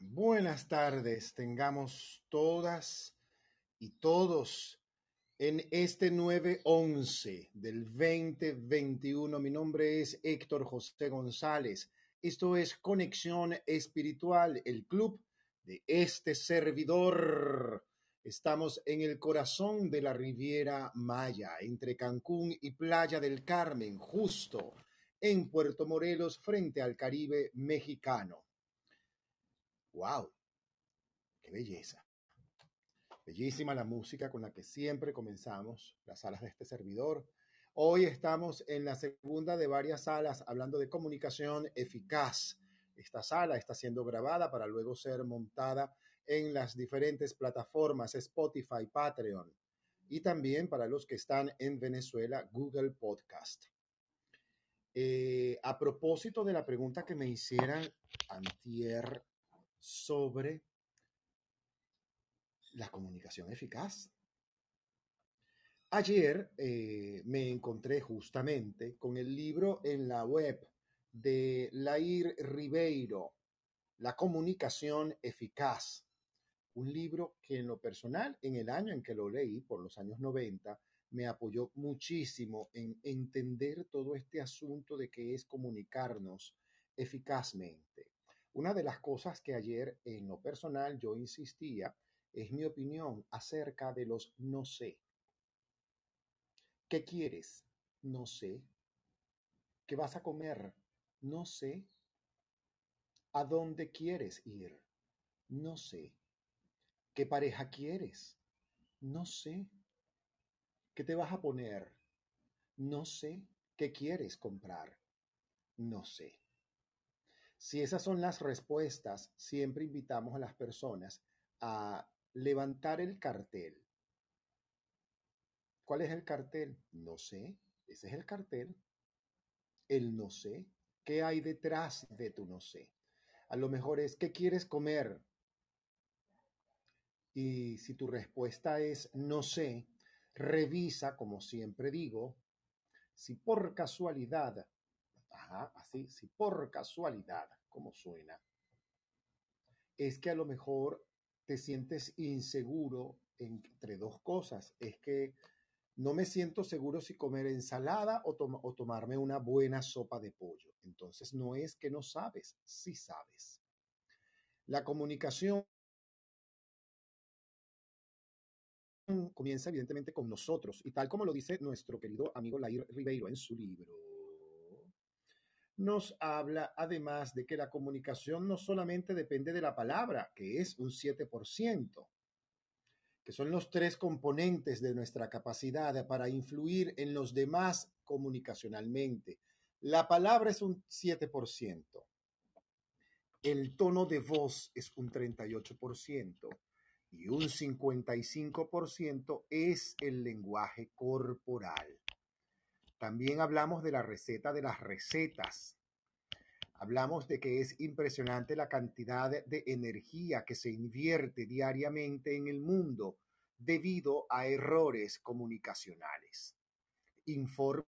Buenas tardes, tengamos todas y todos en este 9-11 del 2021. Mi nombre es Héctor José González. Esto es Conexión Espiritual, el club de este servidor. Estamos en el corazón de la Riviera Maya, entre Cancún y Playa del Carmen, justo en Puerto Morelos, frente al Caribe mexicano. ¡Wow! ¡Qué belleza! Bellísima la música con la que siempre comenzamos las salas de este servidor. Hoy estamos en la segunda de varias salas hablando de comunicación eficaz. Esta sala está siendo grabada para luego ser montada en las diferentes plataformas Spotify, Patreon y también para los que están en Venezuela, Google Podcast. Eh, a propósito de la pregunta que me hicieran antier sobre la comunicación eficaz. Ayer eh, me encontré justamente con el libro en la web de Lair Ribeiro, La comunicación eficaz, un libro que en lo personal, en el año en que lo leí, por los años 90, me apoyó muchísimo en entender todo este asunto de qué es comunicarnos eficazmente. Una de las cosas que ayer en lo personal yo insistía es mi opinión acerca de los no sé. ¿Qué quieres? No sé. ¿Qué vas a comer? No sé. ¿A dónde quieres ir? No sé. ¿Qué pareja quieres? No sé. ¿Qué te vas a poner? No sé. ¿Qué quieres comprar? No sé. Si esas son las respuestas, siempre invitamos a las personas a levantar el cartel. ¿Cuál es el cartel? No sé. Ese es el cartel. El no sé. ¿Qué hay detrás de tu no sé? A lo mejor es, ¿qué quieres comer? Y si tu respuesta es no sé, revisa, como siempre digo, si por casualidad así, si por casualidad, como suena, es que a lo mejor te sientes inseguro entre dos cosas. Es que no me siento seguro si comer ensalada o, o tomarme una buena sopa de pollo. Entonces no es que no sabes, sí sabes. La comunicación comienza evidentemente con nosotros y tal como lo dice nuestro querido amigo Lair Ribeiro en su libro nos habla además de que la comunicación no solamente depende de la palabra, que es un 7%, que son los tres componentes de nuestra capacidad para influir en los demás comunicacionalmente. La palabra es un 7%, el tono de voz es un 38% y un 55% es el lenguaje corporal. También hablamos de la receta de las recetas. Hablamos de que es impresionante la cantidad de energía que se invierte diariamente en el mundo debido a errores comunicacionales. Informes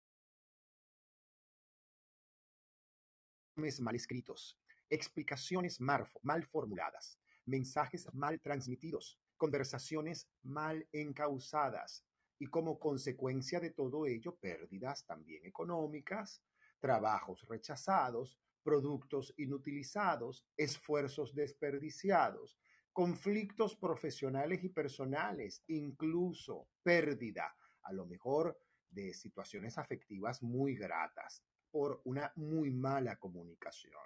mal escritos, explicaciones mal, mal formuladas, mensajes mal transmitidos, conversaciones mal encausadas, y como consecuencia de todo ello, pérdidas también económicas, trabajos rechazados, productos inutilizados, esfuerzos desperdiciados, conflictos profesionales y personales, incluso pérdida, a lo mejor de situaciones afectivas muy gratas por una muy mala comunicación.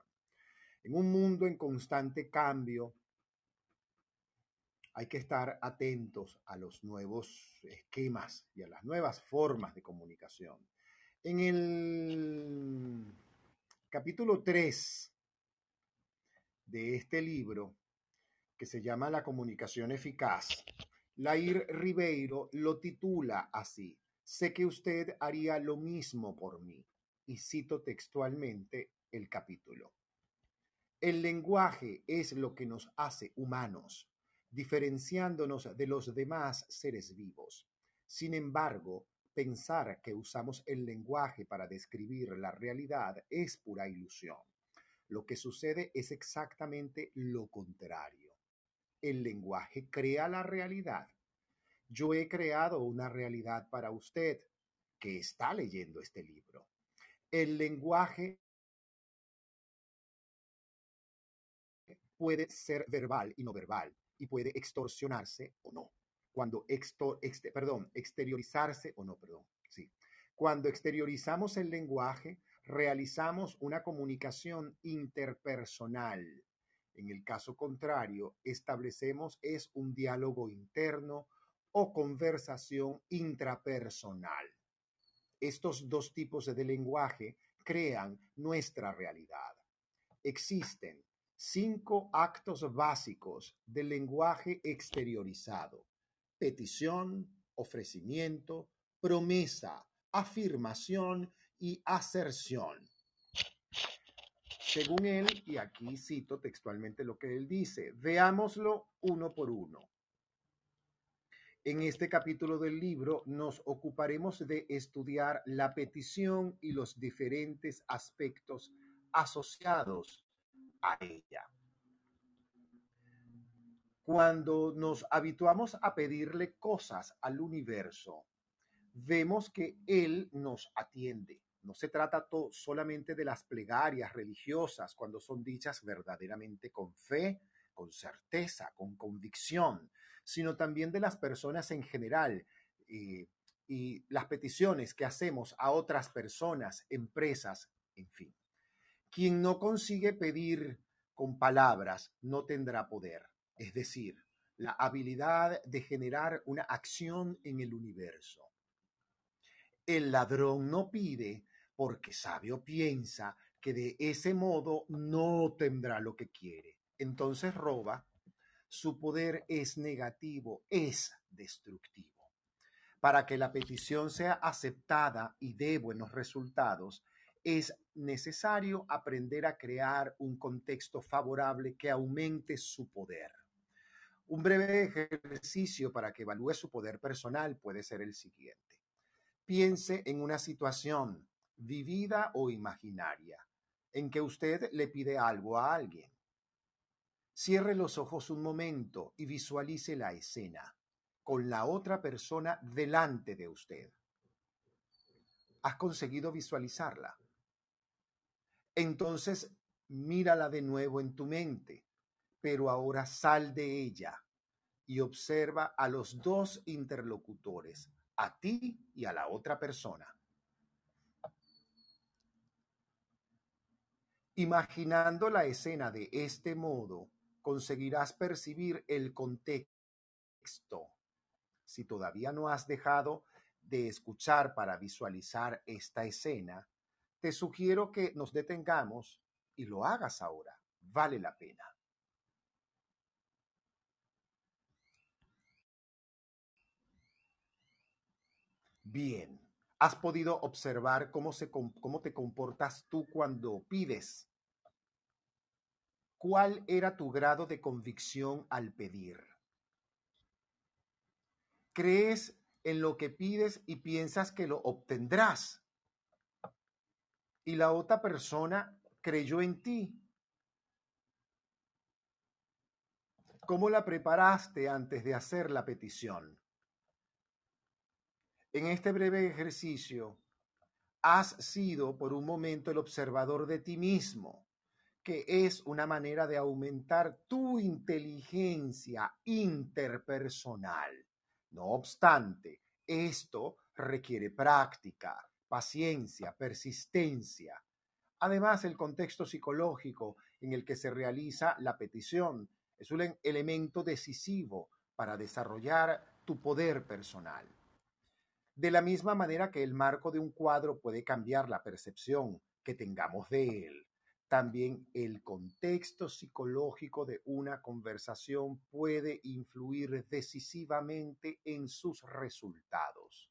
En un mundo en constante cambio, hay que estar atentos a los nuevos esquemas y a las nuevas formas de comunicación. En el capítulo 3 de este libro, que se llama La comunicación eficaz, Lair Ribeiro lo titula así, Sé que usted haría lo mismo por mí. Y cito textualmente el capítulo. El lenguaje es lo que nos hace humanos diferenciándonos de los demás seres vivos. Sin embargo, pensar que usamos el lenguaje para describir la realidad es pura ilusión. Lo que sucede es exactamente lo contrario. El lenguaje crea la realidad. Yo he creado una realidad para usted que está leyendo este libro. El lenguaje puede ser verbal y no verbal y puede extorsionarse o no. Cuando extor, perdón, exteriorizarse o no, perdón, sí. Cuando exteriorizamos el lenguaje, realizamos una comunicación interpersonal. En el caso contrario, establecemos es un diálogo interno o conversación intrapersonal. Estos dos tipos de lenguaje crean nuestra realidad. Existen cinco actos básicos del lenguaje exteriorizado. Petición, ofrecimiento, promesa, afirmación y aserción. Según él, y aquí cito textualmente lo que él dice, veámoslo uno por uno. En este capítulo del libro nos ocuparemos de estudiar la petición y los diferentes aspectos asociados a ella. Cuando nos habituamos a pedirle cosas al universo, vemos que Él nos atiende. No se trata solamente de las plegarias religiosas cuando son dichas verdaderamente con fe, con certeza, con convicción, sino también de las personas en general eh, y las peticiones que hacemos a otras personas, empresas, en fin. Quien no consigue pedir con palabras no tendrá poder, es decir, la habilidad de generar una acción en el universo. El ladrón no pide porque sabe o piensa que de ese modo no tendrá lo que quiere. Entonces roba. Su poder es negativo, es destructivo. Para que la petición sea aceptada y dé buenos resultados, es necesario aprender a crear un contexto favorable que aumente su poder. Un breve ejercicio para que evalúe su poder personal puede ser el siguiente. Piense en una situación vivida o imaginaria en que usted le pide algo a alguien. Cierre los ojos un momento y visualice la escena con la otra persona delante de usted. ¿Has conseguido visualizarla? Entonces mírala de nuevo en tu mente, pero ahora sal de ella y observa a los dos interlocutores, a ti y a la otra persona. Imaginando la escena de este modo, conseguirás percibir el contexto. Si todavía no has dejado de escuchar para visualizar esta escena, te sugiero que nos detengamos y lo hagas ahora. Vale la pena. Bien, has podido observar cómo, se, cómo te comportas tú cuando pides. ¿Cuál era tu grado de convicción al pedir? ¿Crees en lo que pides y piensas que lo obtendrás? Y la otra persona creyó en ti. ¿Cómo la preparaste antes de hacer la petición? En este breve ejercicio, has sido por un momento el observador de ti mismo, que es una manera de aumentar tu inteligencia interpersonal. No obstante, esto requiere práctica, paciencia, persistencia. Además, el contexto psicológico en el que se realiza la petición es un elemento decisivo para desarrollar tu poder personal. De la misma manera que el marco de un cuadro puede cambiar la percepción que tengamos de él, también el contexto psicológico de una conversación puede influir decisivamente en sus resultados.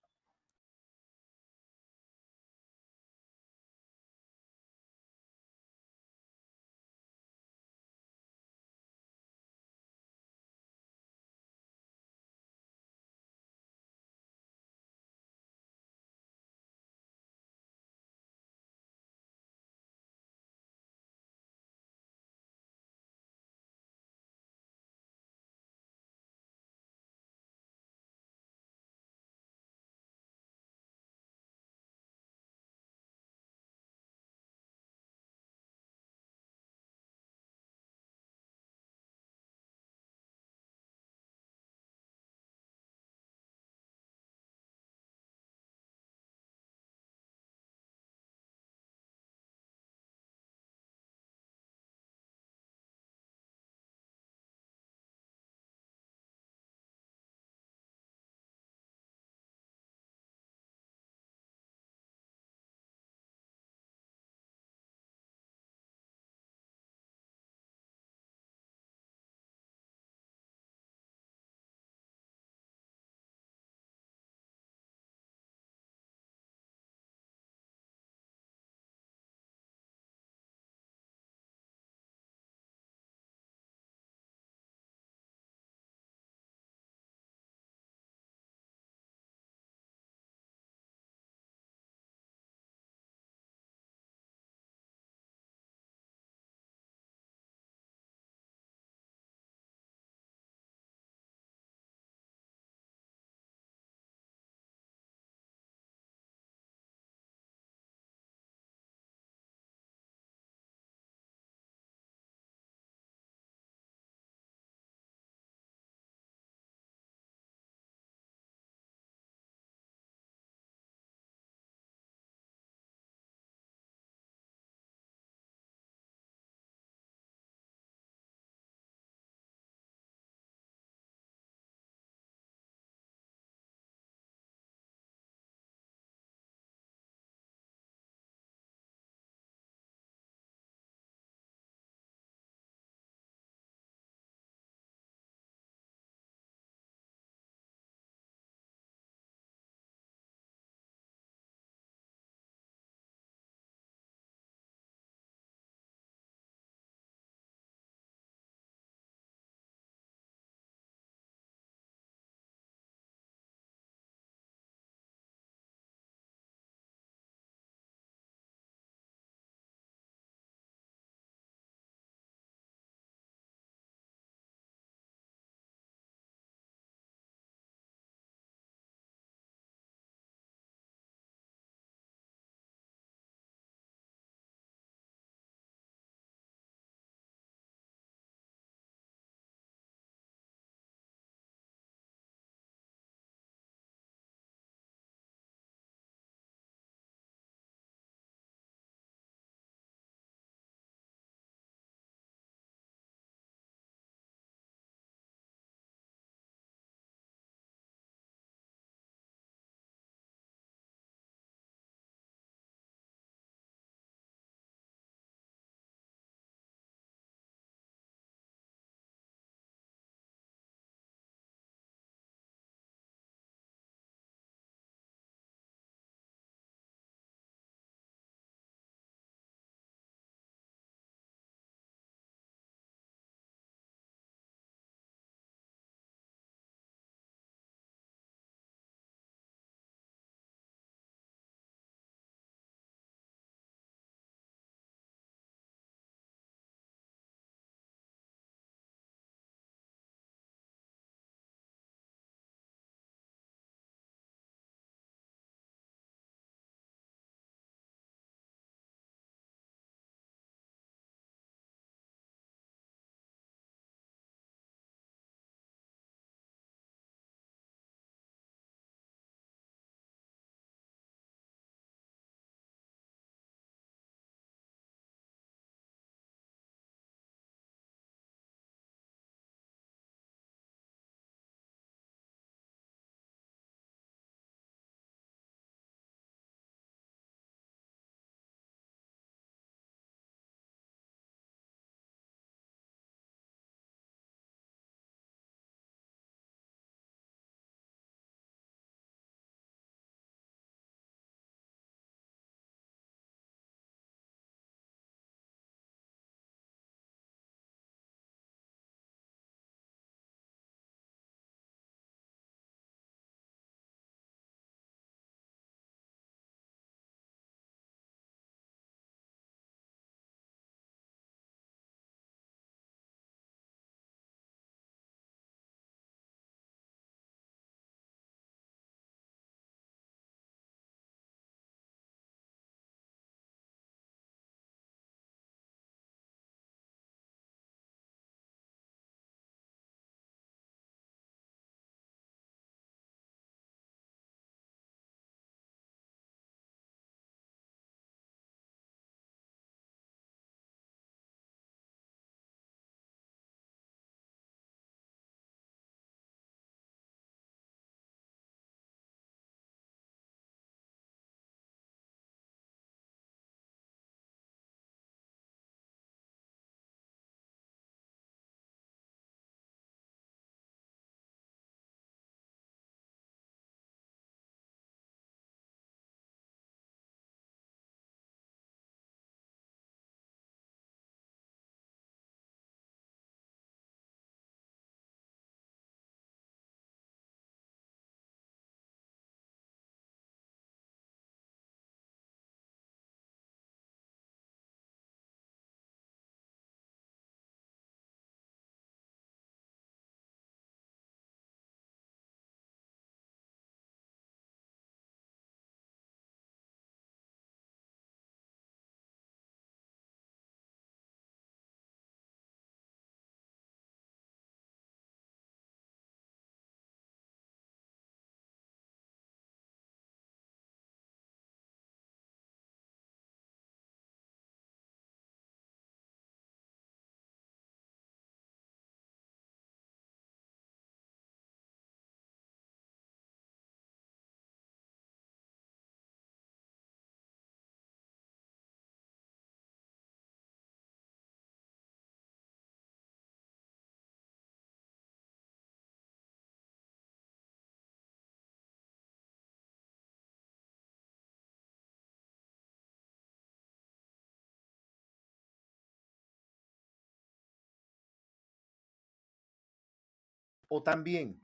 O también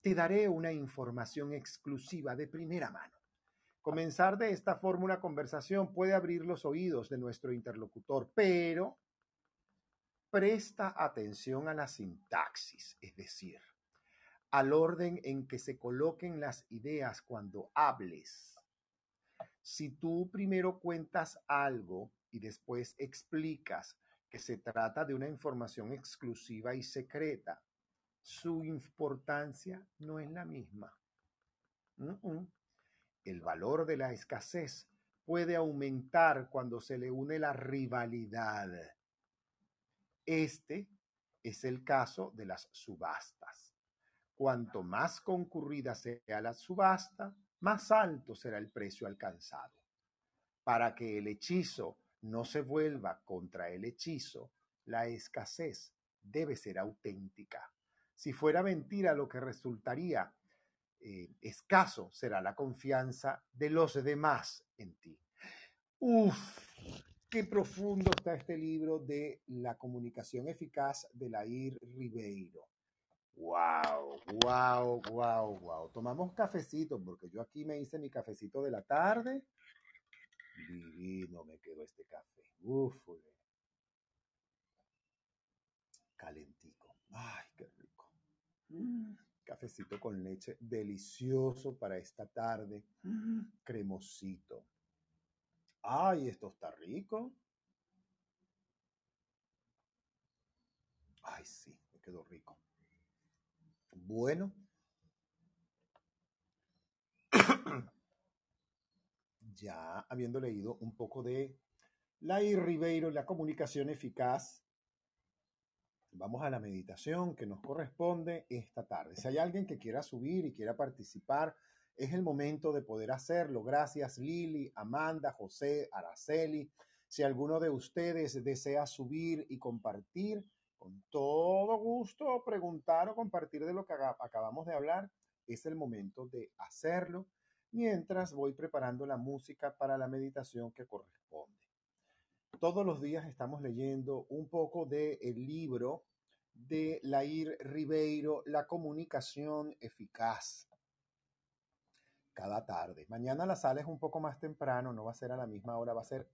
te daré una información exclusiva de primera mano. Comenzar de esta forma una conversación puede abrir los oídos de nuestro interlocutor, pero presta atención a la sintaxis, es decir, al orden en que se coloquen las ideas cuando hables. Si tú primero cuentas algo y después explicas que se trata de una información exclusiva y secreta, su importancia no es la misma. El valor de la escasez puede aumentar cuando se le une la rivalidad. Este es el caso de las subastas. Cuanto más concurrida sea la subasta, más alto será el precio alcanzado. Para que el hechizo no se vuelva contra el hechizo, la escasez debe ser auténtica. Si fuera mentira, lo que resultaría eh, escaso será la confianza de los demás en ti. Uf, qué profundo está este libro de la comunicación eficaz de Lair Ribeiro. Wow, wow, wow, wow. Tomamos cafecito porque yo aquí me hice mi cafecito de la tarde Divino me quedó este café. Ufule. Calentico. Ay, qué rico. Mm, cafecito con leche. Delicioso para esta tarde. Cremosito. Ay, esto está rico. Ay, sí, me quedó rico. Bueno, ya habiendo leído un poco de Lai Ribeiro, la comunicación eficaz, vamos a la meditación que nos corresponde esta tarde. Si hay alguien que quiera subir y quiera participar, es el momento de poder hacerlo. Gracias Lili, Amanda, José, Araceli. Si alguno de ustedes desea subir y compartir, con todo gusto preguntar o compartir de lo que acabamos de hablar, es el momento de hacerlo mientras voy preparando la música para la meditación que corresponde. Todos los días estamos leyendo un poco del el libro de Lair Ribeiro, La comunicación eficaz. Cada tarde. Mañana la sala es un poco más temprano, no va a ser a la misma hora, va a ser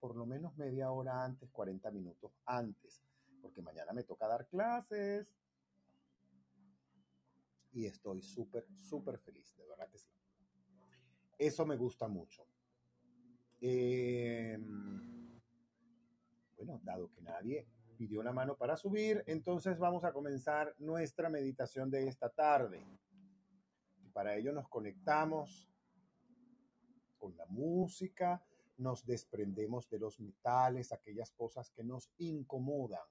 por lo menos media hora antes, 40 minutos antes, porque mañana me toca dar clases y estoy súper, súper feliz, de verdad que sí. Eso me gusta mucho. Em, bueno, dado que nadie pidió la mano para subir, entonces vamos a comenzar nuestra meditación de esta tarde. Y para ello nos conectamos con la música, nos desprendemos de los metales, aquellas cosas que nos incomodan.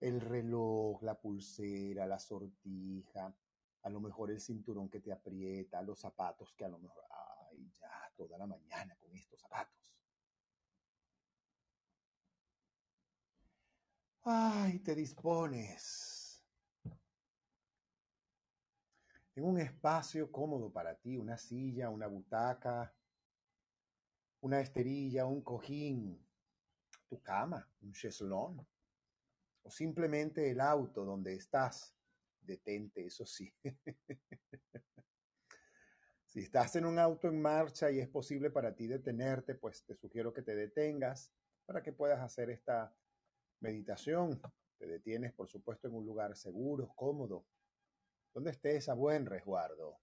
El reloj, la pulsera, la sortija, a lo mejor el cinturón que te aprieta, los zapatos que a lo mejor, ay, ya, toda la mañana con estos zapatos. Ay, te dispones en un espacio cómodo para ti, una silla, una butaca, una esterilla, un cojín, tu cama, un cheslón, o simplemente el auto donde estás detente, eso sí. si estás en un auto en marcha y es posible para ti detenerte, pues te sugiero que te detengas para que puedas hacer esta meditación. Te detienes, por supuesto, en un lugar seguro, cómodo, donde estés a buen resguardo.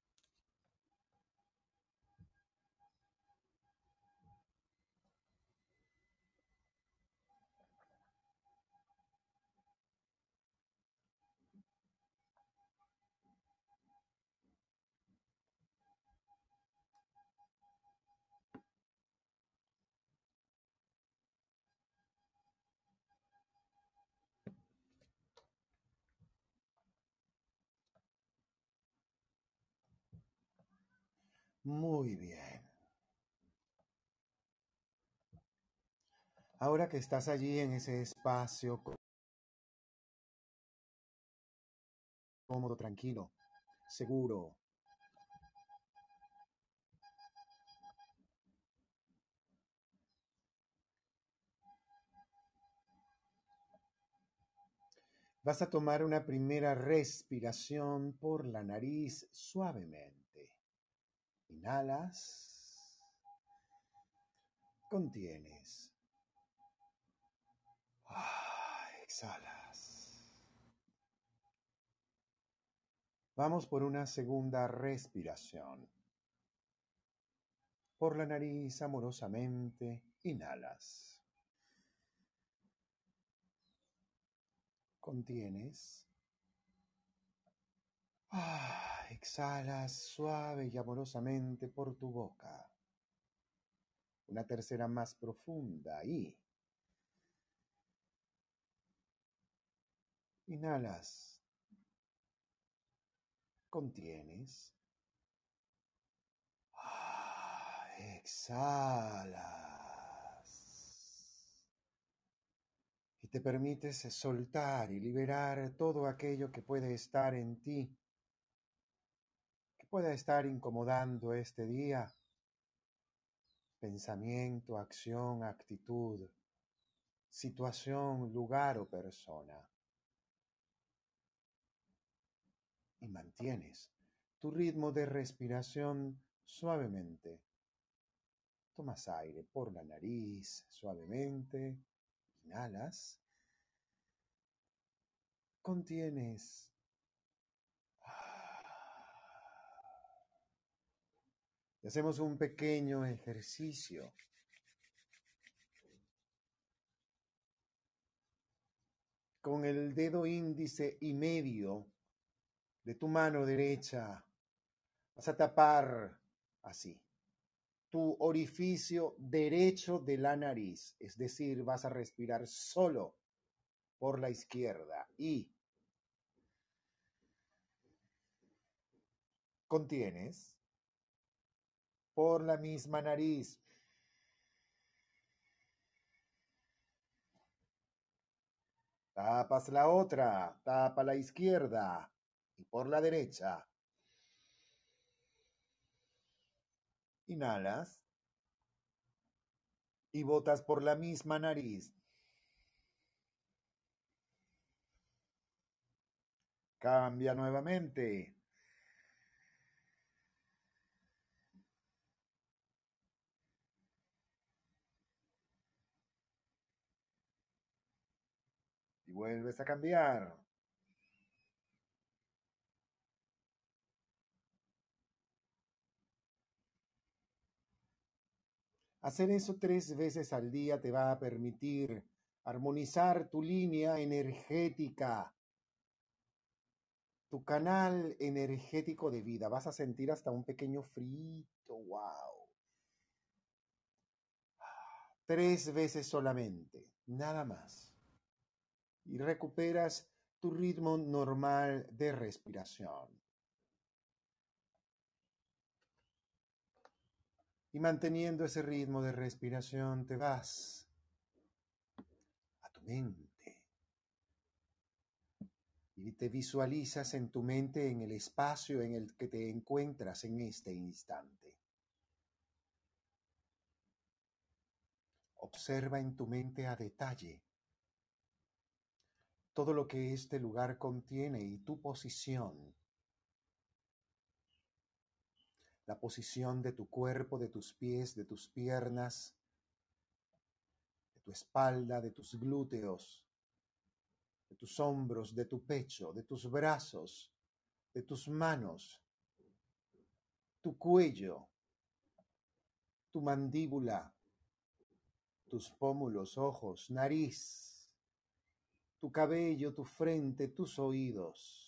Muy bien. Ahora que estás allí en ese espacio cómodo, tranquilo, seguro, Vas a tomar una primera respiración por la nariz suavemente. Inhalas. Contienes. Ah, exhalas. Vamos por una segunda respiración. Por la nariz amorosamente, inhalas. Contienes. Ah, exhalas suave y amorosamente por tu boca. Una tercera más profunda y inhalas. Contienes. Ah, exhalas. te permites soltar y liberar todo aquello que puede estar en ti, pueda estar incomodando este día, pensamiento, acción, actitud, situación, lugar o persona. Y mantienes tu ritmo de respiración suavemente. Tomas aire por la nariz suavemente Inhalas. Contienes. Hacemos un pequeño ejercicio. Con el dedo índice y medio de tu mano derecha vas a tapar así tu orificio derecho de la nariz, es decir, vas a respirar solo por la izquierda y contienes por la misma nariz. Tapas la otra, tapa la izquierda y por la derecha. Inhalas y botas por la misma nariz. Cambia nuevamente. Y vuelves a cambiar. Hacer eso tres veces al día te va a permitir armonizar tu línea energética, tu canal energético de vida. Vas a sentir hasta un pequeño frito, wow. Tres veces solamente, nada más. Y recuperas tu ritmo normal de respiración. Y manteniendo ese ritmo de respiración te vas a tu mente. Y te visualizas en tu mente en el espacio en el que te encuentras en este instante. Observa en tu mente a detalle todo lo que este lugar contiene y tu posición. La posición de tu cuerpo, de tus pies, de tus piernas, de tu espalda, de tus glúteos, de tus hombros, de tu pecho, de tus brazos, de tus manos, tu cuello, tu mandíbula, tus pómulos, ojos, nariz, tu cabello, tu frente, tus oídos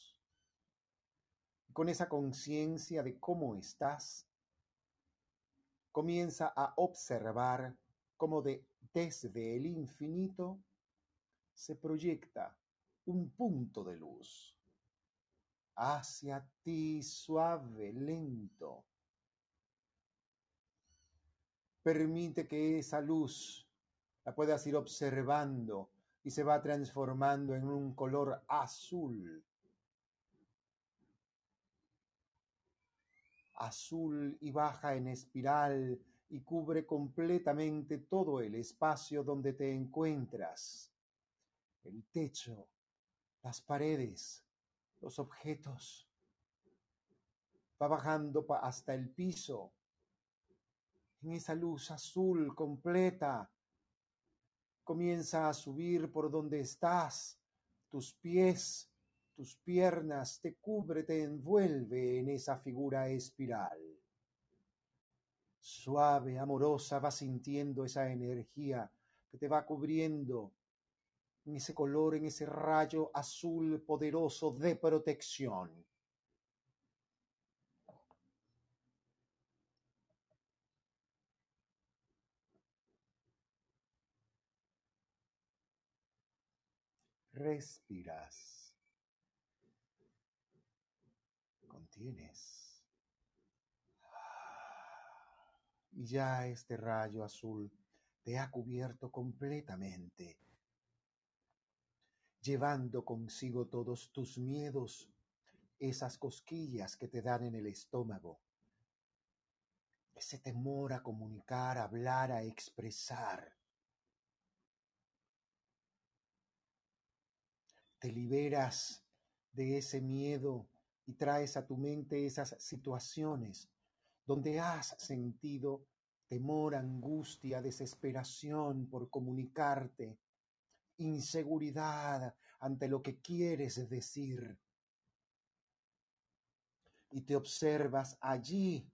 con esa conciencia de cómo estás, comienza a observar cómo de, desde el infinito se proyecta un punto de luz hacia ti suave, lento. Permite que esa luz la puedas ir observando y se va transformando en un color azul azul y baja en espiral y cubre completamente todo el espacio donde te encuentras. El techo las paredes, los objetos. Va bajando hasta el piso, en esa luz azul completa. Comienza a subir por donde estás, tus pies, tus piernas, te cubre, te envuelve en esa figura espiral. Suave, amorosa, vas sintiendo esa energía que te va cubriendo en ese color, en ese rayo azul poderoso de protección. Respiras. Contienes. Y ya este rayo azul te ha cubierto completamente llevando consigo todos tus miedos, esas cosquillas que te dan en el estómago, ese temor a comunicar, a hablar, a expresar. Te liberas de ese miedo y traes a tu mente esas situaciones donde has sentido temor, angustia, desesperación por comunicarte, inseguridad ante lo que quieres decir. Y te observas allí,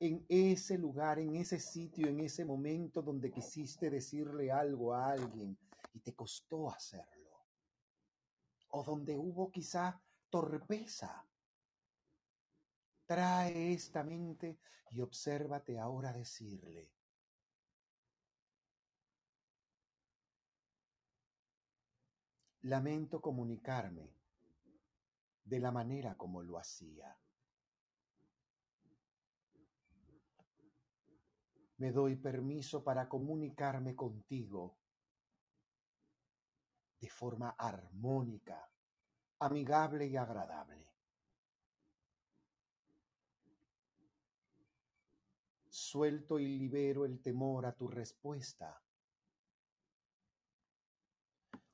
en ese lugar, en ese sitio, en ese momento donde quisiste decirle algo a alguien y te costó hacerlo. O donde hubo quizá torpeza. Trae esta mente y obsérvate ahora decirle, Lamento comunicarme de la manera como lo hacía. Me doy permiso para comunicarme contigo de forma armónica, amigable y agradable. Suelto y libero el temor a tu respuesta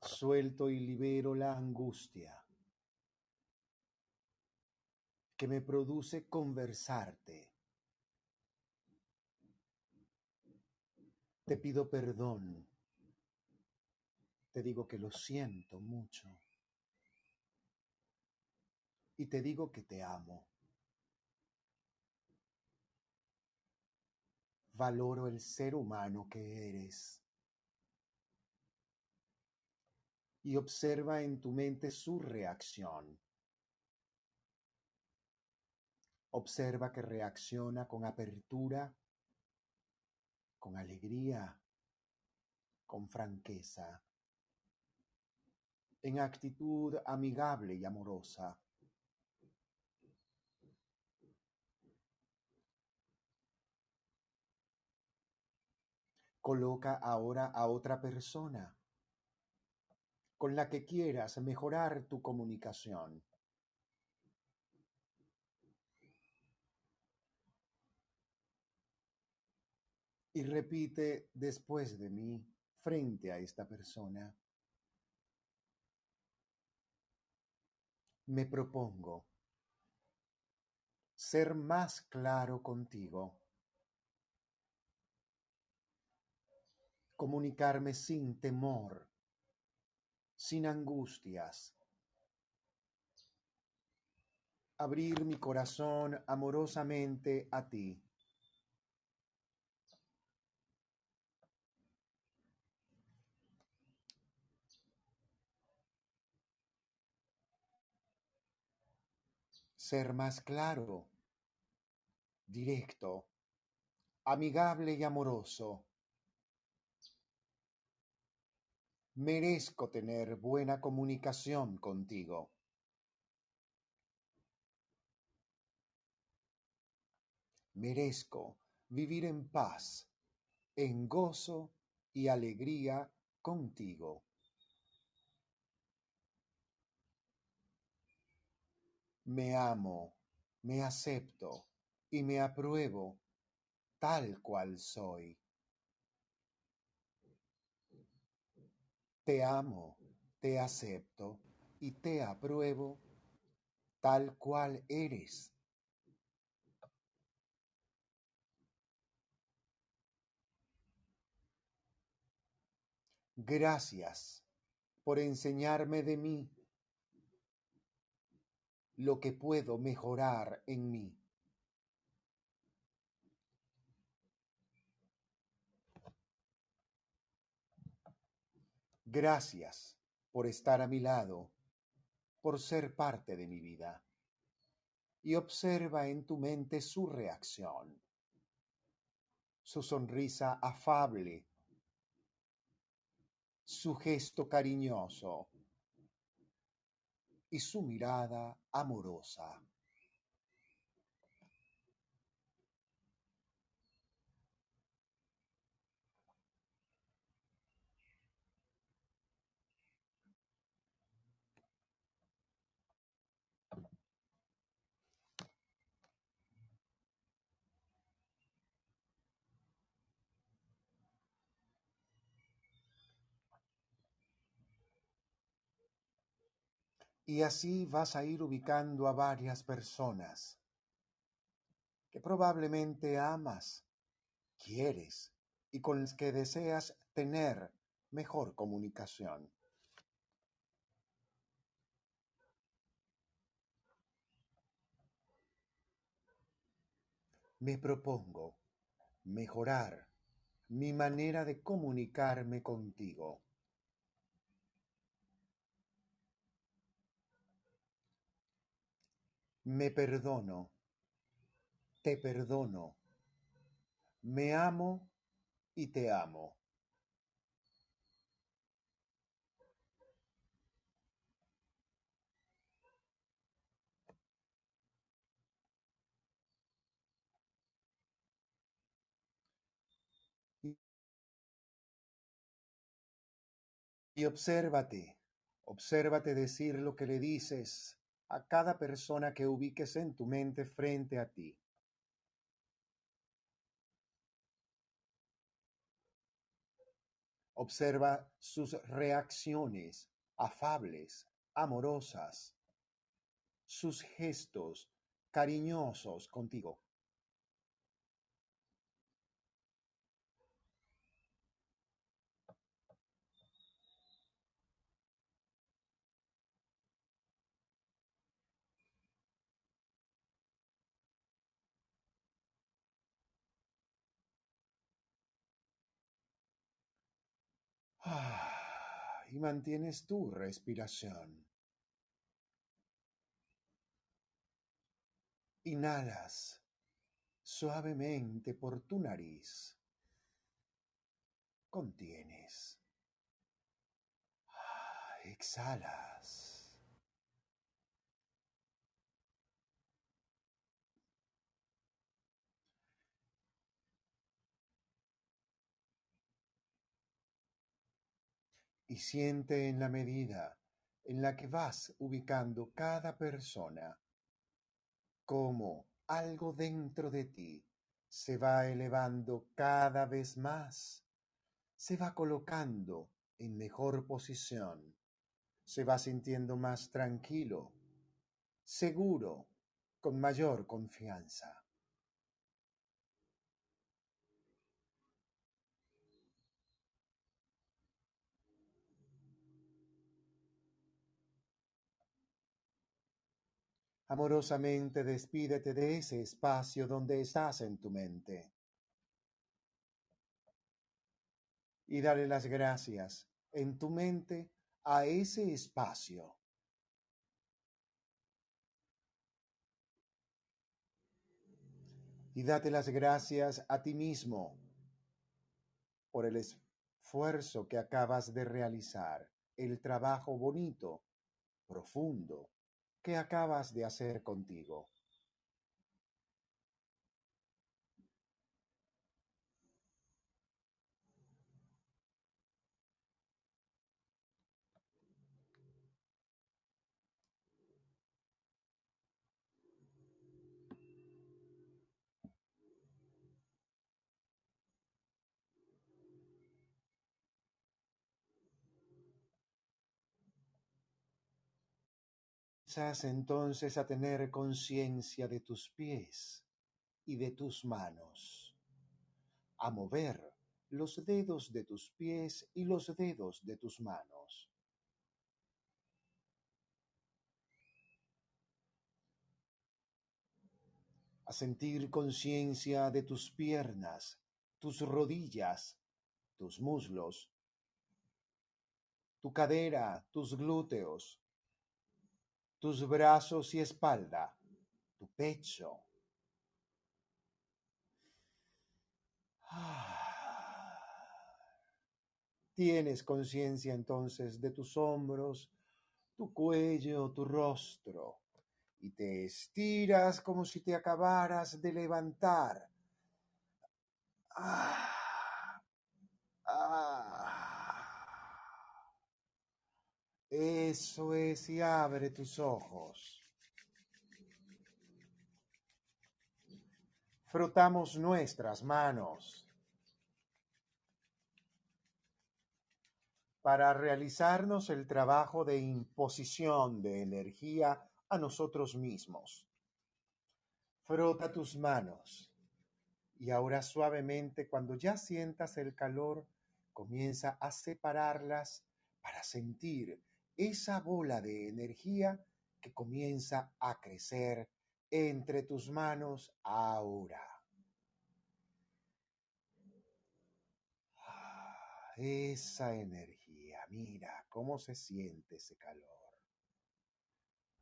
Suelto y libero la angustia que me produce conversarte. Te pido perdón. Te digo que lo siento mucho. Y te digo que te amo. Valoro el ser humano que eres. y observa en tu mente su reacción. Observa que reacciona con apertura, con alegría, con franqueza, en actitud amigable y amorosa. Coloca ahora a otra persona con la que quieras mejorar tu comunicación. Y repite después de mí frente a esta persona. Me propongo ser más claro contigo. Comunicarme sin temor sin angustias. Abrir mi corazón amorosamente a ti. Ser más claro, directo, amigable y amoroso Merezco tener buena comunicación contigo. Merezco vivir en paz, en gozo y alegría contigo. Me amo, me acepto y me apruebo tal cual soy. Te amo, te acepto y te apruebo tal cual eres. Gracias por enseñarme de mí lo que puedo mejorar en mí. Gracias por estar a mi lado, por ser parte de mi vida. Y observa en tu mente su reacción, su sonrisa afable, su gesto cariñoso y su mirada amorosa. Y así vas a ir ubicando a varias personas que probablemente amas, quieres y con las que deseas tener mejor comunicación. Me propongo mejorar mi manera de comunicarme contigo. Me perdono, te perdono, me amo y te amo. Y obsérvate, obsérvate decir lo que le dices a cada persona que ubiques en tu mente frente a ti. Observa sus reacciones afables, amorosas, sus gestos cariñosos contigo. Ah, y mantienes tu respiración. Inhalas suavemente por tu nariz. Contienes. Ah, exhalas. Y siente en la medida en la que vas ubicando cada persona como algo dentro de ti se va elevando cada vez más, se va colocando en mejor posición, se va sintiendo más tranquilo, seguro, con mayor confianza. Amorosamente despídete de ese espacio donde estás en tu mente. Y dale las gracias en tu mente a ese espacio. Y date las gracias a ti mismo por el esfuerzo que acabas de realizar, el trabajo bonito, profundo, ¿Qué acabas de hacer contigo? Comienzas entonces a tener conciencia de tus pies y de tus manos, a mover los dedos de tus pies y los dedos de tus manos. A sentir conciencia de tus piernas, tus rodillas, tus muslos, tu cadera, tus glúteos, tus brazos y espalda, tu pecho. Tienes conciencia entonces de tus hombros, tu cuello, tu rostro, y te estiras como si te acabaras de levantar. Ah, ah. Eso es, y abre tus ojos. Frotamos nuestras manos para realizarnos el trabajo de imposición de energía a nosotros mismos. Frota tus manos y ahora suavemente cuando ya sientas el calor, comienza a separarlas para sentir esa bola de energía que comienza a crecer entre tus manos ahora. Ah, esa energía Mira cómo se siente ese calor.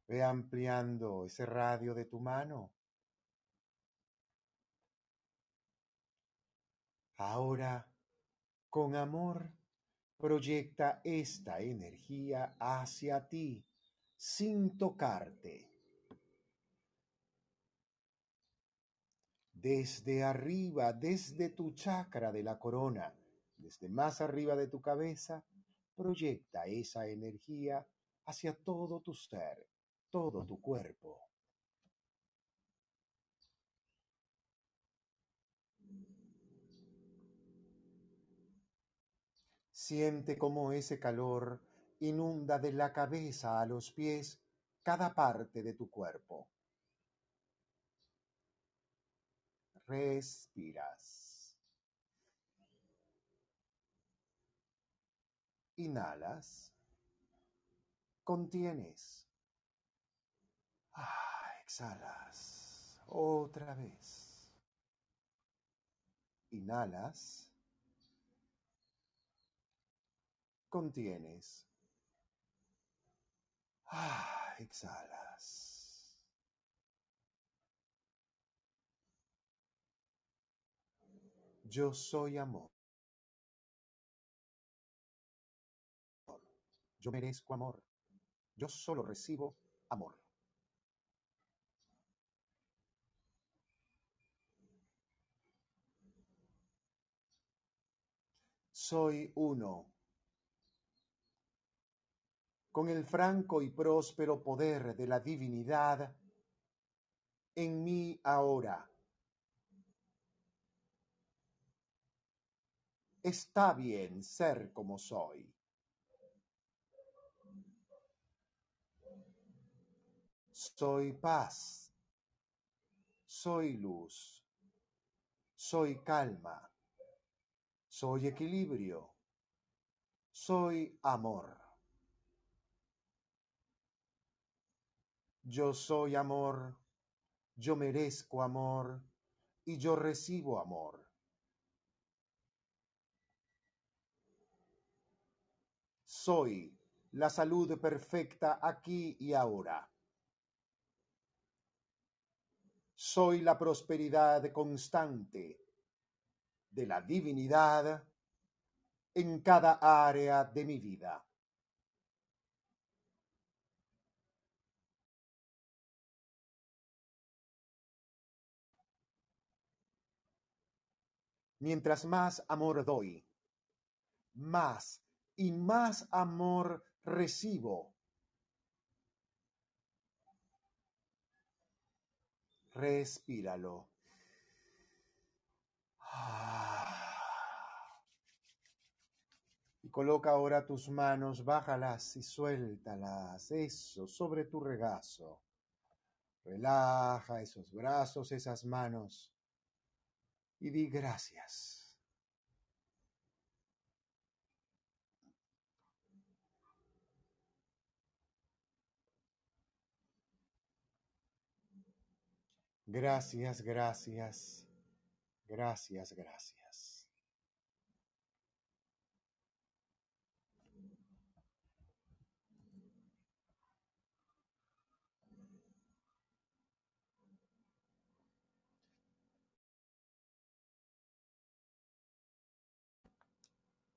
Ve ampliando ese radio de tu mano. Ahora, con amor, proyecta esta energía hacia ti sin tocarte. Desde arriba, desde tu chakra de la corona, desde más arriba de tu cabeza, proyecta esa energía hacia todo tu ser, todo tu cuerpo. Siente cómo ese calor inunda de la cabeza a los pies cada parte de tu cuerpo. Respiras. Inhalas. Contienes. Ah, exhalas. Otra vez. Inhalas. Contienes. Ah, exhalas. Yo soy amor. Yo merezco amor. Yo solo recibo amor. Soy uno con el franco y próspero poder de la divinidad en mí ahora. Está bien ser como soy. Soy paz. Soy luz. Soy calma. Soy equilibrio. Soy amor. Yo soy amor. Yo merezco amor. Y yo recibo amor. Soy la salud perfecta aquí y ahora. soy la prosperidad constante de la divinidad en cada área de mi vida. Mientras más amor doy, más y más amor recibo Respíralo. Y coloca ahora tus manos, bájalas y suéltalas, eso, sobre tu regazo. Relaja esos brazos, esas manos y di gracias. Gracias, gracias, gracias, gracias.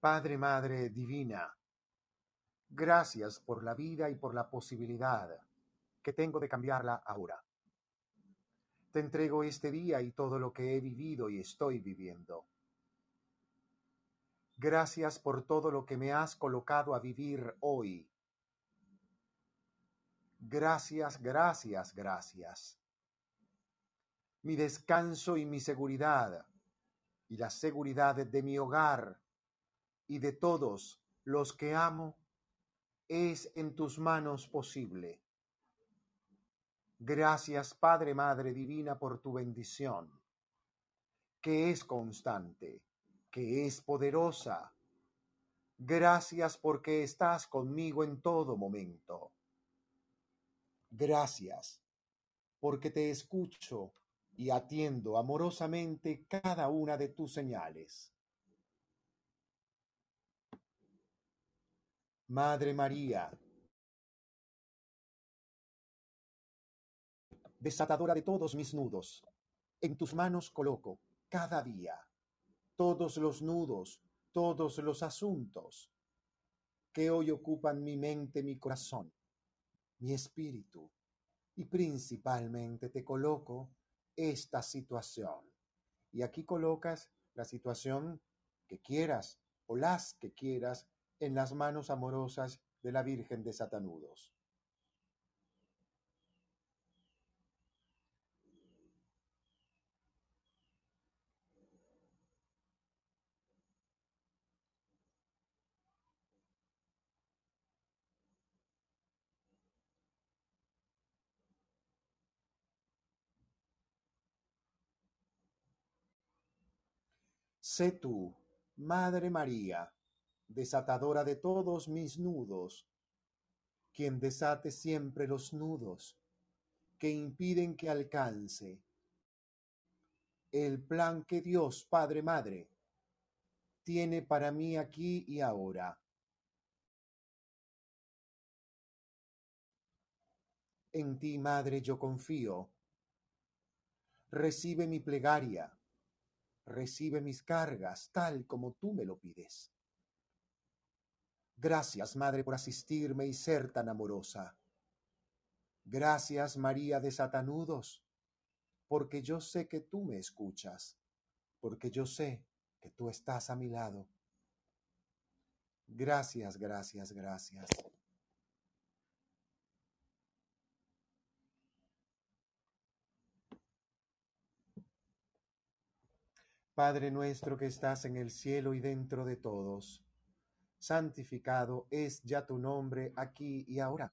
Padre, Madre Divina, gracias por la vida y por la posibilidad que tengo de cambiarla ahora. Te entrego este día y todo lo que he vivido y estoy viviendo. Gracias por todo lo que me has colocado a vivir hoy. Gracias, gracias, gracias. Mi descanso y mi seguridad y la seguridad de mi hogar y de todos los que amo es en tus manos posible. Gracias, Padre, Madre Divina, por tu bendición, que es constante, que es poderosa. Gracias porque estás conmigo en todo momento. Gracias porque te escucho y atiendo amorosamente cada una de tus señales. Madre María, desatadora de todos mis nudos. En tus manos coloco cada día todos los nudos, todos los asuntos que hoy ocupan mi mente, mi corazón, mi espíritu. Y principalmente te coloco esta situación. Y aquí colocas la situación que quieras o las que quieras en las manos amorosas de la Virgen de Satanudos. Sé tú, Madre María, desatadora de todos mis nudos, quien desate siempre los nudos que impiden que alcance el plan que Dios Padre Madre tiene para mí aquí y ahora. En ti, Madre, yo confío. Recibe mi plegaria recibe mis cargas tal como tú me lo pides. Gracias, Madre, por asistirme y ser tan amorosa. Gracias, María de Satanudos, porque yo sé que tú me escuchas, porque yo sé que tú estás a mi lado. Gracias, gracias, gracias. Padre nuestro que estás en el cielo y dentro de todos, santificado es ya tu nombre aquí y ahora.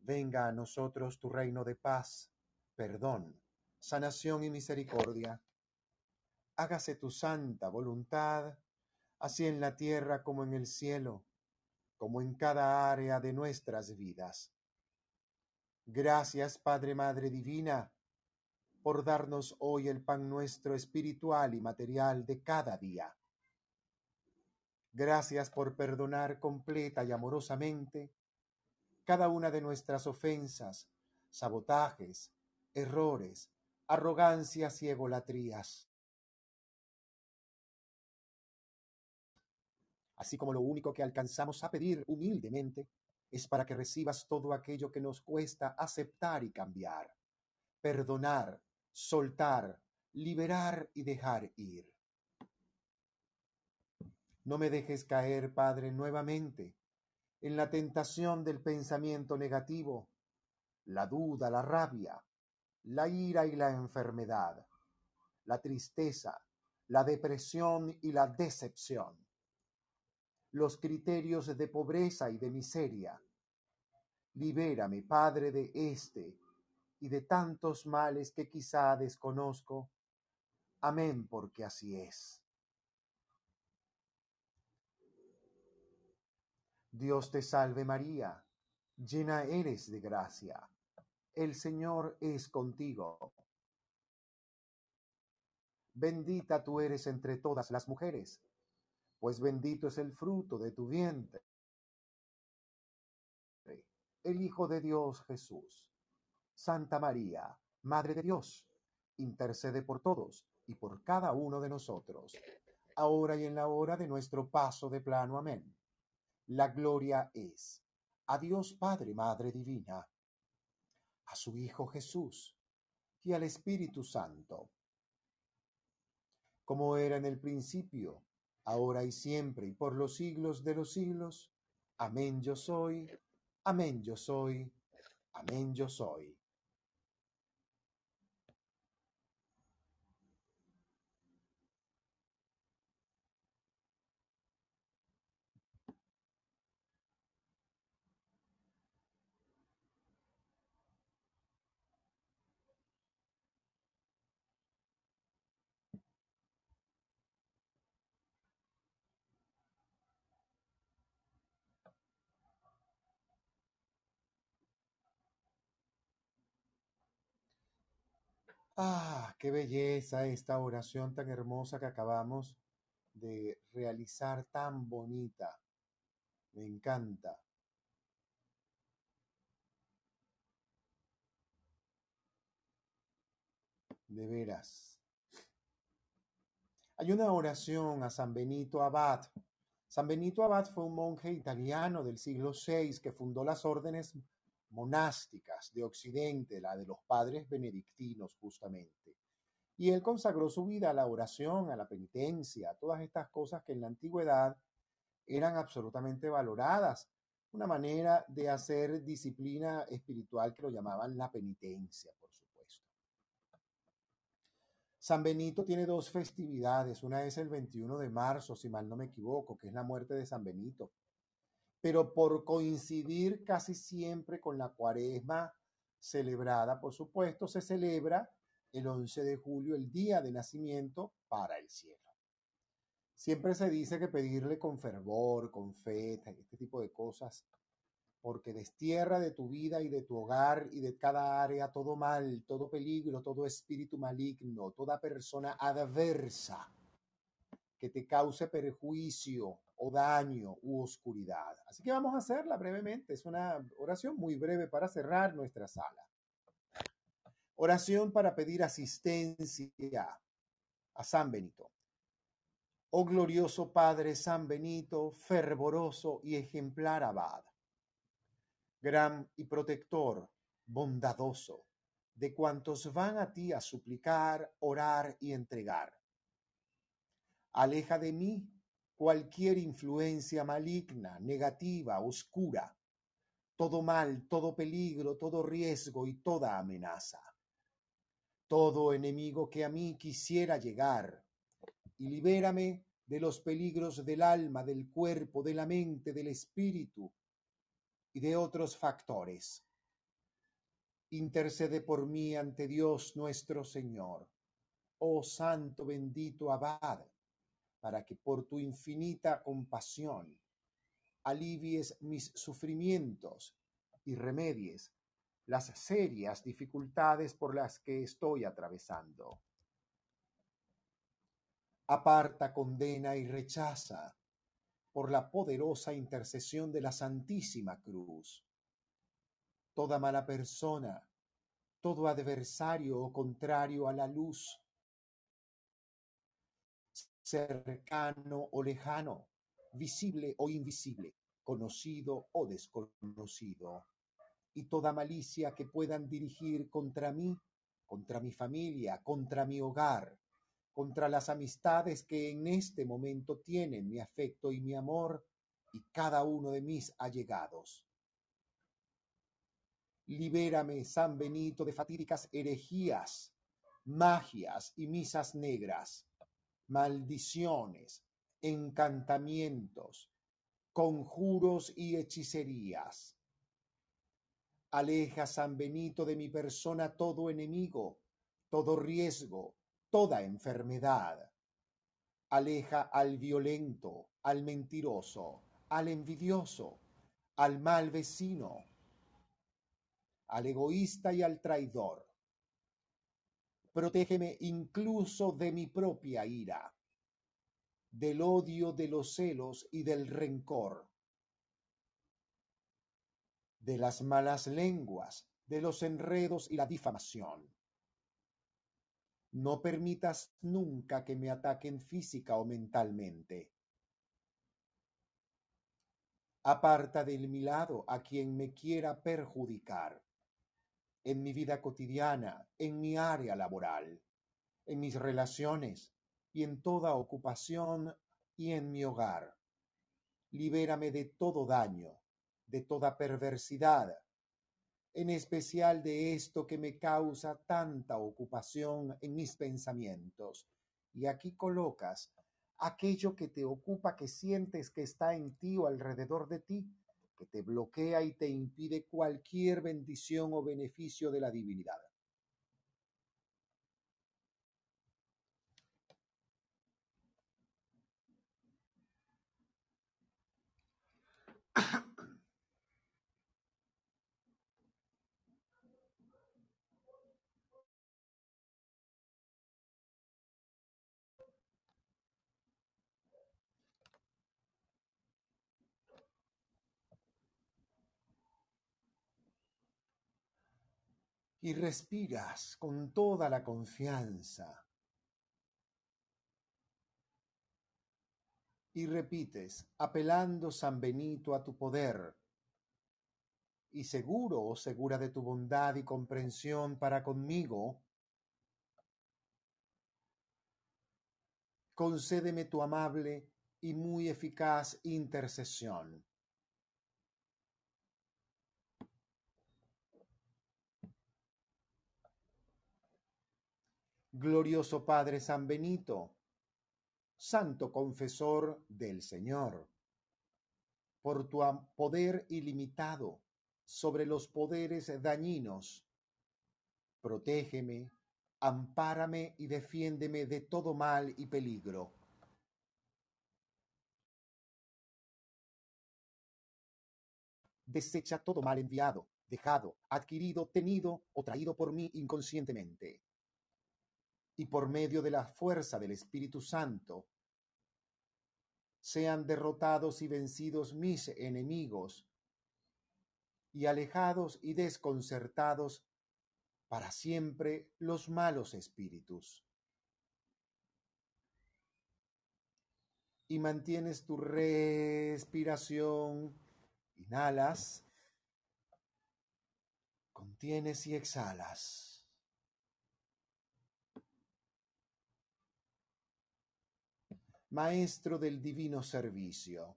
Venga a nosotros tu reino de paz, perdón, sanación y misericordia. Hágase tu santa voluntad, así en la tierra como en el cielo, como en cada área de nuestras vidas. Gracias, Padre, Madre Divina, por darnos hoy el pan nuestro espiritual y material de cada día. Gracias por perdonar completa y amorosamente cada una de nuestras ofensas, sabotajes, errores, arrogancias y egolatrías. Así como lo único que alcanzamos a pedir humildemente es para que recibas todo aquello que nos cuesta aceptar y cambiar, perdonar, soltar, liberar y dejar ir. No me dejes caer, Padre, nuevamente en la tentación del pensamiento negativo, la duda, la rabia, la ira y la enfermedad, la tristeza, la depresión y la decepción. los criterios de pobreza y de miseria. Libérame, Padre, de este y de tantos males que quizá desconozco. Amén, porque así es. Dios te salve María, llena eres de gracia. El Señor es contigo. Bendita tú eres entre todas las mujeres, pues bendito es el fruto de tu vientre. El Hijo de Dios Jesús. Santa María, Madre de Dios, intercede por todos y por cada uno de nosotros, ahora y en la hora de nuestro paso de plano. Amén. La gloria es a Dios Padre, Madre Divina, a su Hijo Jesús y al Espíritu Santo, como era en el principio, ahora y siempre, y por los siglos de los siglos. Amén yo soy, amén yo soy, amén yo soy. Ah, qué belleza esta oración tan hermosa que acabamos de realizar, tan bonita. Me encanta. De veras. Hay una oración a San Benito Abad. San Benito Abad fue un monje italiano del siglo VI que fundó las órdenes monásticas de Occidente, la de los padres benedictinos justamente. Y él consagró su vida a la oración, a la penitencia, a todas estas cosas que en la antigüedad eran absolutamente valoradas. Una manera de hacer disciplina espiritual que lo llamaban la penitencia, por supuesto. San Benito tiene dos festividades. Una es el 21 de marzo, si mal no me equivoco, que es la muerte de San Benito pero por coincidir casi siempre con la cuaresma celebrada, por supuesto, se celebra el 11 de julio, el día de nacimiento para el cielo. Siempre se dice que pedirle con fervor, con fe, este tipo de cosas, porque destierra de tu vida y de tu hogar y de cada área todo mal, todo peligro, todo espíritu maligno, toda persona adversa que te cause perjuicio o daño u oscuridad. Así que vamos a hacerla brevemente. Es una oración muy breve para cerrar nuestra sala. Oración para pedir asistencia a San Benito. Oh glorioso Padre San Benito, fervoroso y ejemplar abad, gran y protector, bondadoso, de cuantos van a ti a suplicar, orar y entregar Aleja de mí cualquier influencia maligna, negativa, oscura, todo mal, todo peligro, todo riesgo y toda amenaza. Todo enemigo que a mí quisiera llegar, y libérame de los peligros del alma, del cuerpo, de la mente, del espíritu y de otros factores. Intercede por mí ante Dios nuestro Señor. Oh Santo bendito Abad, para que por tu infinita compasión alivies mis sufrimientos y remedies las serias dificultades por las que estoy atravesando. Aparta, condena y rechaza por la poderosa intercesión de la Santísima Cruz. Toda mala persona, todo adversario o contrario a la luz cercano o lejano, visible o invisible, conocido o desconocido, y toda malicia que puedan dirigir contra mí, contra mi familia, contra mi hogar, contra las amistades que en este momento tienen mi afecto y mi amor y cada uno de mis allegados. Libérame, San Benito, de fatídicas herejías, magias y misas negras maldiciones, encantamientos, conjuros y hechicerías. Aleja, San Benito, de mi persona todo enemigo, todo riesgo, toda enfermedad. Aleja al violento, al mentiroso, al envidioso, al mal vecino, al egoísta y al traidor. Protégeme incluso de mi propia ira, del odio, de los celos y del rencor, de las malas lenguas, de los enredos y la difamación. No permitas nunca que me ataquen física o mentalmente. Aparta del mi lado a quien me quiera perjudicar en mi vida cotidiana, en mi área laboral, en mis relaciones y en toda ocupación y en mi hogar. Libérame de todo daño, de toda perversidad, en especial de esto que me causa tanta ocupación en mis pensamientos. Y aquí colocas aquello que te ocupa, que sientes que está en ti o alrededor de ti, te bloquea y te impide cualquier bendición o beneficio de la divinidad. Y respiras con toda la confianza. Y repites, apelando San Benito a tu poder, y seguro o segura de tu bondad y comprensión para conmigo, concédeme tu amable y muy eficaz intercesión. Glorioso Padre San Benito, Santo Confesor del Señor, por tu poder ilimitado sobre los poderes dañinos, protégeme, ampárame y defiéndeme de todo mal y peligro. Desecha todo mal enviado, dejado, adquirido, tenido o traído por mí inconscientemente y por medio de la fuerza del Espíritu Santo sean derrotados y vencidos mis enemigos y alejados y desconcertados para siempre los malos espíritus. Y mantienes tu respiración, inhalas, contienes y exhalas. Maestro del divino servicio,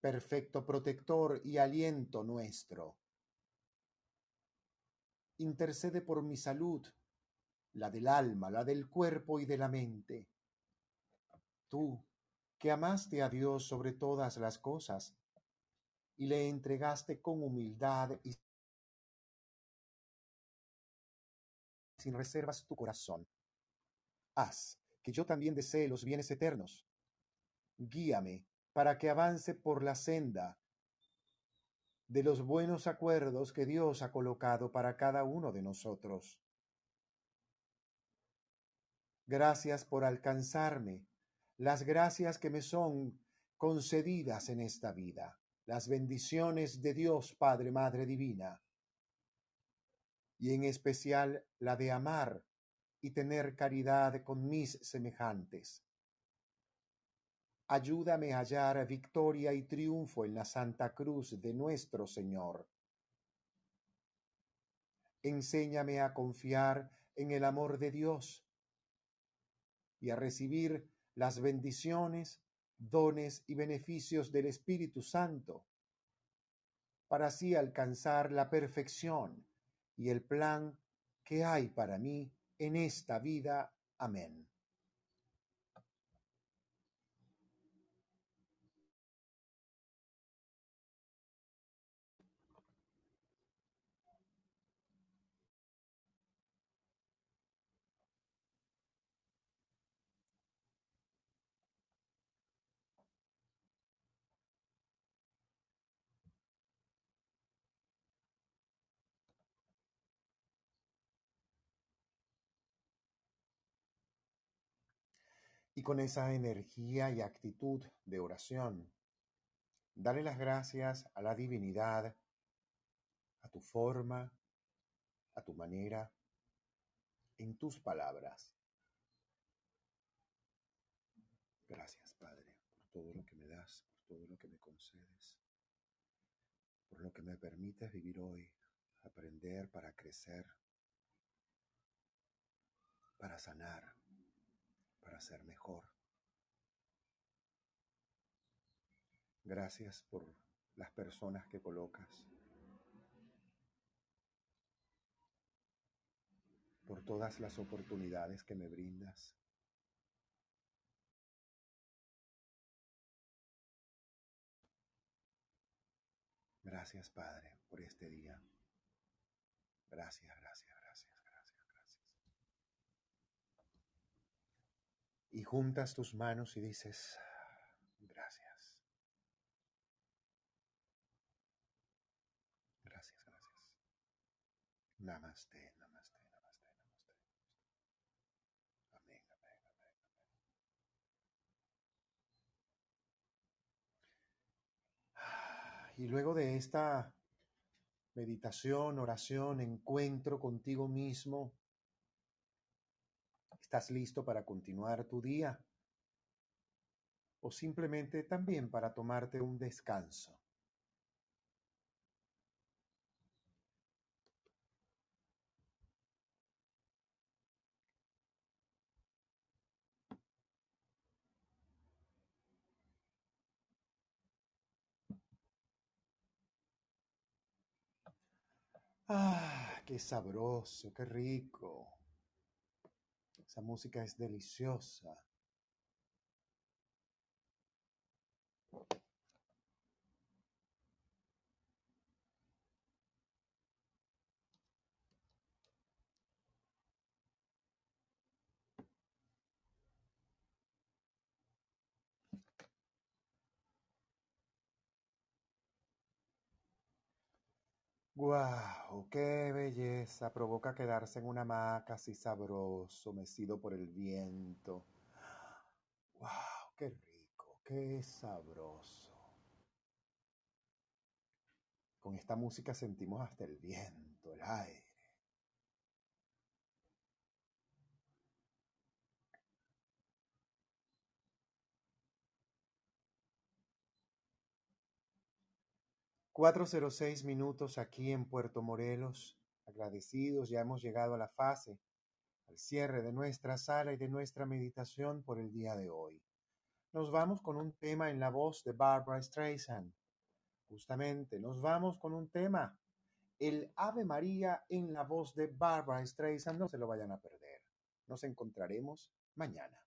perfecto protector y aliento nuestro. Intercede por mi salud, la del alma, la del cuerpo y de la mente. Tú, que amaste a Dios sobre todas las cosas y le entregaste con humildad y sin reservas tu corazón. Haz que yo también desee los bienes eternos. Guíame para que avance por la senda de los buenos acuerdos que Dios ha colocado para cada uno de nosotros. Gracias por alcanzarme las gracias que me son concedidas en esta vida, las bendiciones de Dios Padre, Madre Divina, y en especial la de amar y tener caridad con mis semejantes. Ayúdame a hallar victoria y triunfo en la Santa Cruz de nuestro Señor. Enséñame a confiar en el amor de Dios y a recibir las bendiciones, dones y beneficios del Espíritu Santo, para así alcanzar la perfección y el plan que hay para mí en esta vida. Amén. Y con esa energía y actitud de oración, dale las gracias a la divinidad, a tu forma, a tu manera, en tus palabras. Gracias, Padre, por todo lo que me das, por todo lo que me concedes, por lo que me permites vivir hoy, aprender para crecer, para sanar, para ser mejor. Gracias por las personas que colocas, por todas las oportunidades que me brindas. Gracias, Padre, por este día. Gracias, gracias, gracias, gracias, gracias. Y juntas tus manos y dices, gracias. Gracias, gracias. Namaste, namaste, namaste, namaste. Amén, amén, amén, amén. Y luego de esta meditación, oración, encuentro contigo mismo, ¿estás listo para continuar tu día? O simplemente también para tomarte un descanso. Ah, qué sabroso, qué rico. Esa música es deliciosa. ¡Qué belleza! Provoca quedarse en una hamaca así sabroso, mecido por el viento. ¡Guau! ¡Qué rico! ¡Qué sabroso! Con esta música sentimos hasta el viento, el aire. Cuatro cero seis minutos aquí en Puerto Morelos. Agradecidos, ya hemos llegado a la fase, al cierre de nuestra sala y de nuestra meditación por el día de hoy. Nos vamos con un tema en la voz de Barbara Streisand. Justamente, nos vamos con un tema, el Ave María en la voz de Barbara Streisand. No se lo vayan a perder. Nos encontraremos mañana.